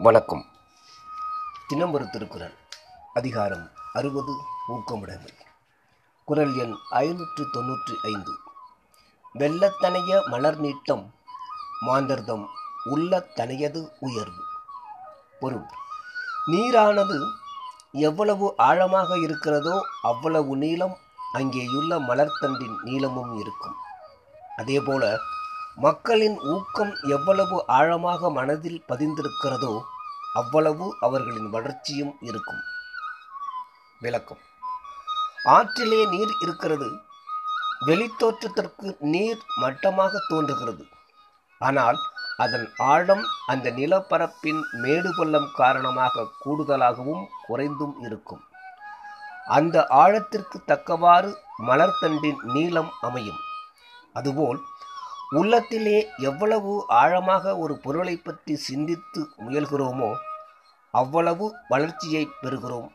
வணக்கம். தினம் ஒரு திருக்குறள் அதிகாரம் அறுபது ஊக்கமுடைமை. குரல் எண் ஐநூற்று தொன்னூற்றி ஐந்து. வெள்ளத்தனைய மலர் நீட்டம் மாந்தர்தம் உள்ளத்தனையது உயர்வு. பொருள் நீரானது எவ்வளவு ஆழமாக இருக்கிறதோ அவ்வளவு நீளம் அங்கேயுள்ள மலர்த்தண்டின் நீளமும் இருக்கும். அதேபோல மக்களின் ஊக்கம் எவ்வளவு ஆழமாக மனதில் பதிந்திருக்கிறதோ அவ்வளவு அவர்களின் வளர்ச்சியும் இருக்கும். விளக்கம். ஆற்றிலே நீர் இருக்கிறது. வெளித்தோற்றத்திற்கு நீர் மட்டமாக தோன்றுகிறது. ஆனால் அதன் ஆழம் அந்த நிலப்பரப்பின் மேடு பள்ளம் காரணமாக கூடுதலாகவும் குறைந்தும் இருக்கும். அந்த ஆழத்திற்கு தக்கவாறு மலர்த்தண்டின் நீளம் அமையும். அதுபோல் உள்ளத்திலே எவ்வளவு ஆழமாக ஒரு பொருளை பற்றி சிந்தித்து முயல்கிறோமோ அவ்வளவு வளர்ச்சியை பெறுகிறோம்.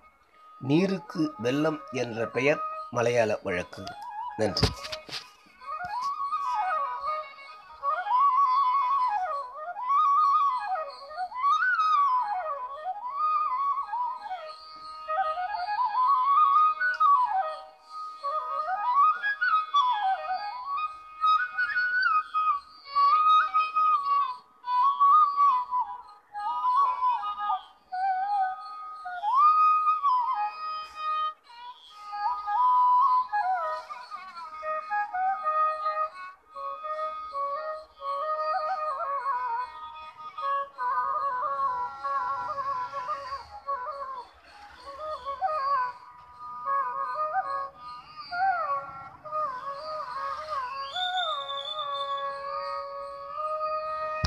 நீருக்கு வெள்ளம் என்ற பெயர் மலையாள வழக்கு. நன்றி.